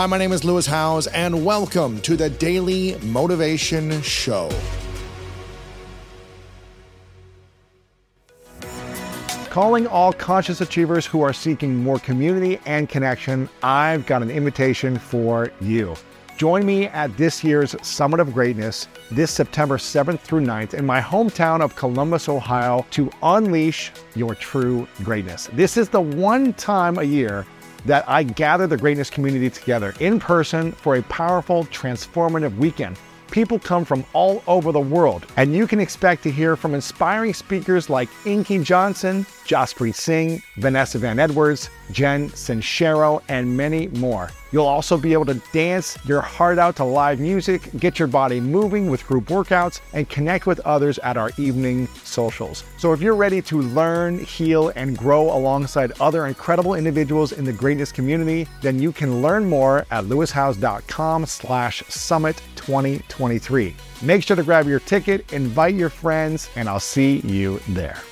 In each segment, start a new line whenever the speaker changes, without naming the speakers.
Hi, my name is Lewis Howes, and welcome to the Daily Motivation Show. Calling all conscious achievers who are seeking more community and connection, I've got an invitation for you. Join me at this year's Summit of Greatness this September 7th through 9th in my hometown of Columbus, Ohio, to unleash your true greatness. This is the one time a year that I gather the greatness community together in person for a powerful, transformative weekend. People come from all over the world, and you can expect to hear from inspiring speakers like Inky Johnson, Jaspreet Singh, Vanessa Van Edwards, Jen Sincero, and many more. You'll also be able to dance your heart out to live music, get your body moving with group workouts, and connect with others at our evening socials. So if you're ready to learn, heal, and grow alongside other incredible individuals in the greatness community, then you can learn more at lewishowes.com slash summit 2023. Make sure to grab your ticket, invite your friends, and I'll see you there.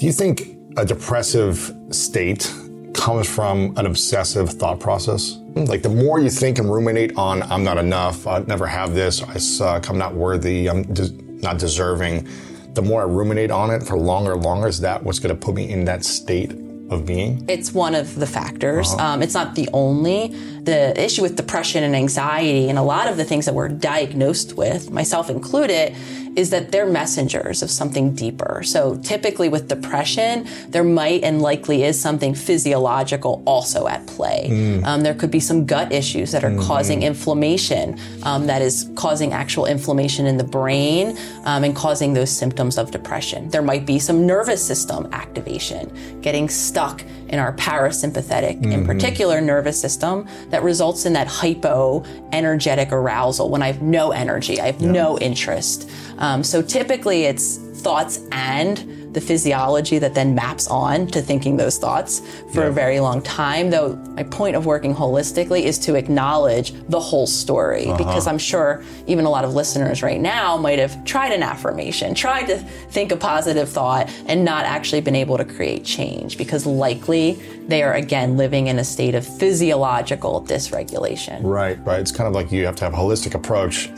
Do you think a depressive state comes from an obsessive thought process? Like the more you think and ruminate on, I'm not enough, I never have this, I suck, I'm not worthy, I'm de- not deserving, the more I ruminate on it for longer and longer, is that what's going to put me in that state of being?
It's one of the factors. Uh-huh. Um, it's not the only. The issue with depression and anxiety, and a lot of the things that we're diagnosed with, myself included, is that they're messengers of something deeper. So typically with depression, there might and likely is something physiological also at play. Mm. Um, there could be some gut issues that are mm-hmm. causing inflammation, um, that is causing actual inflammation in the brain um, and causing those symptoms of depression. There might be some nervous system activation, getting stuck in our parasympathetic, mm-hmm. in particular nervous system, that results in that hypo energetic arousal when I have no energy, I have yeah. no interest. Um, so typically it's thoughts and the physiology that then maps on to thinking those thoughts for yeah. a very long time. Though my point of working holistically is to acknowledge the whole story uh-huh. because I'm sure even a lot of listeners right now might have tried an affirmation, tried to think a positive thought and not actually been able to create change because likely they are again living in a state of physiological dysregulation.
Right, right. It's kind of like you have to have a holistic approach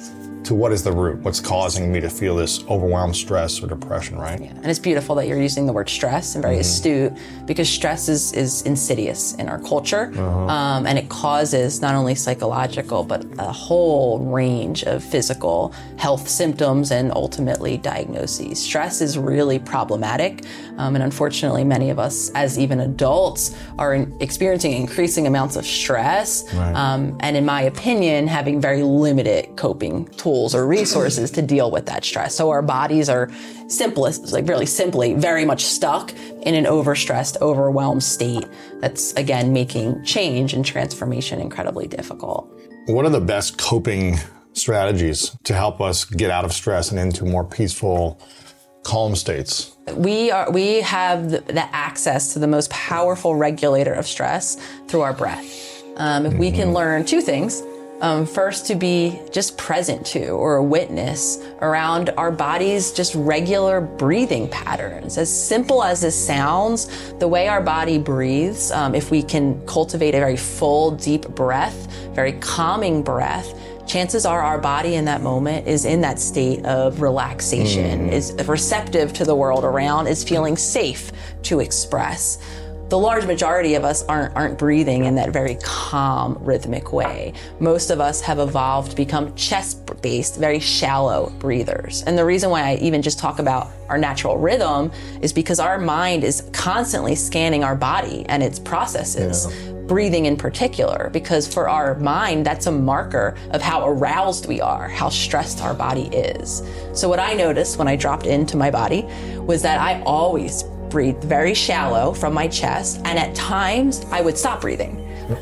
to what is the root, what's causing me to feel this overwhelmed stress or depression, right?
Yeah. And it's beautiful that you're using the word stress and very mm-hmm. astute because stress is, is insidious in our culture uh-huh. um, and it causes not only psychological but a whole range of physical health symptoms and ultimately diagnoses. Stress is really problematic um, and unfortunately many of us as even adults are in, experiencing increasing amounts of stress right. um, and in my opinion having very limited coping tools tools or resources to deal with that stress. So our bodies are simplest, like really simply, very much stuck in an overstressed, overwhelmed state that's again making change and transformation incredibly difficult.
What are the best coping strategies to help us get out of stress and into more peaceful, calm states?
We are we have the, the access to the most powerful regulator of stress through our breath. Um, if mm-hmm. we can mm-hmm. learn two things, um, first to be just present to or a witness around our body's just regular breathing patterns. As simple as this sounds, the way our body breathes, um, if we can cultivate a very full, deep breath, very calming breath, chances are our body in that moment is in that state of relaxation, mm. is receptive to the world around, is feeling safe to express the large majority of us aren't, aren't breathing in that very calm, rhythmic way. Most of us have evolved to become chest based, very shallow breathers. And the reason why I even just talk about our natural rhythm is because our mind is constantly scanning our body and its processes. Yeah breathing in particular, because for our mind, that's a marker of how aroused we are, how stressed our body is. So, what I noticed when I dropped into my body was that I always breathed very shallow from my chest, and at times I would stop breathing.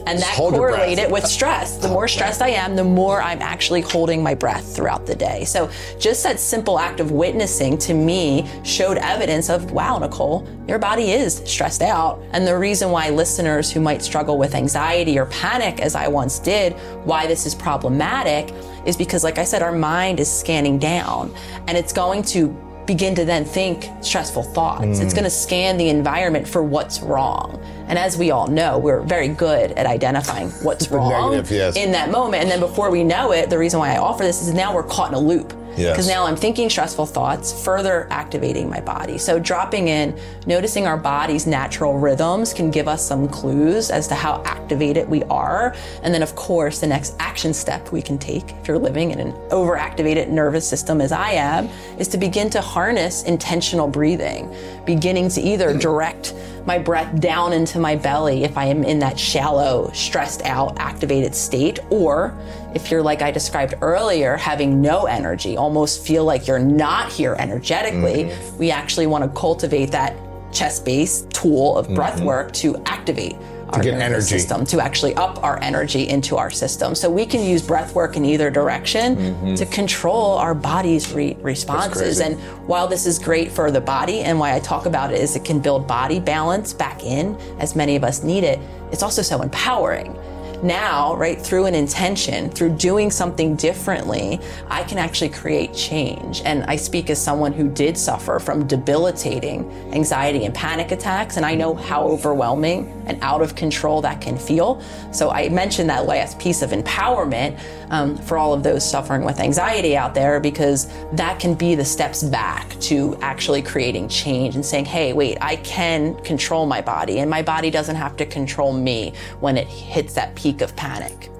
And that
Hold your breath.
correlated with stress. The more stressed I am, the more I'm actually holding my breath throughout the day. So just that simple act of witnessing to me showed evidence of, wow, Nicole, your body is stressed out. And the reason why listeners who might struggle with anxiety or panic, as I once did, why this is problematic is because, like I said, our mind is scanning down and it's going to begin to then think stressful thoughts. It's mm. going to scan the environment for what's wrong. And as we all know, we're very good at identifying what's wrong
negative, yes.
in that moment. And then before we know it, the reason why I offer this is now we're caught in a loop.
Yes.
Because now I'm thinking stressful thoughts, further activating my body. So dropping in, noticing our body's natural rhythms can give us some clues as to how activated we are. And then of course, the next action step we can take if you're living in an overactivated nervous system as I am, is to begin to harness intentional breathing, beginning to either mm. direct my breath down into my belly if I am in that shallow, stressed out, activated state, or if you're like I described earlier, having no energy, almost feel like you're not here energetically, mm-hmm. we actually want to cultivate that chest base tool of mm-hmm. breath work to activate our
get energy.
system to actually up our energy into our system. So we can use breath work in either direction mm-hmm. to control our body's re- responses. And while this is great for the body, and why I talk about it is it can build body balance back in, as many of us need it, it's also so empowering. Now, right, through an intention, through doing something differently, I can actually create change. And I speak as someone who did suffer from debilitating anxiety and panic attacks, and I know how overwhelming and out of control that can feel. So I mentioned that last piece of empowerment um, for all of those suffering with anxiety out there, because that can be the steps back to actually creating change and saying, hey, wait, I can control my body, and my body doesn't have to control me when it hits that peak of panic.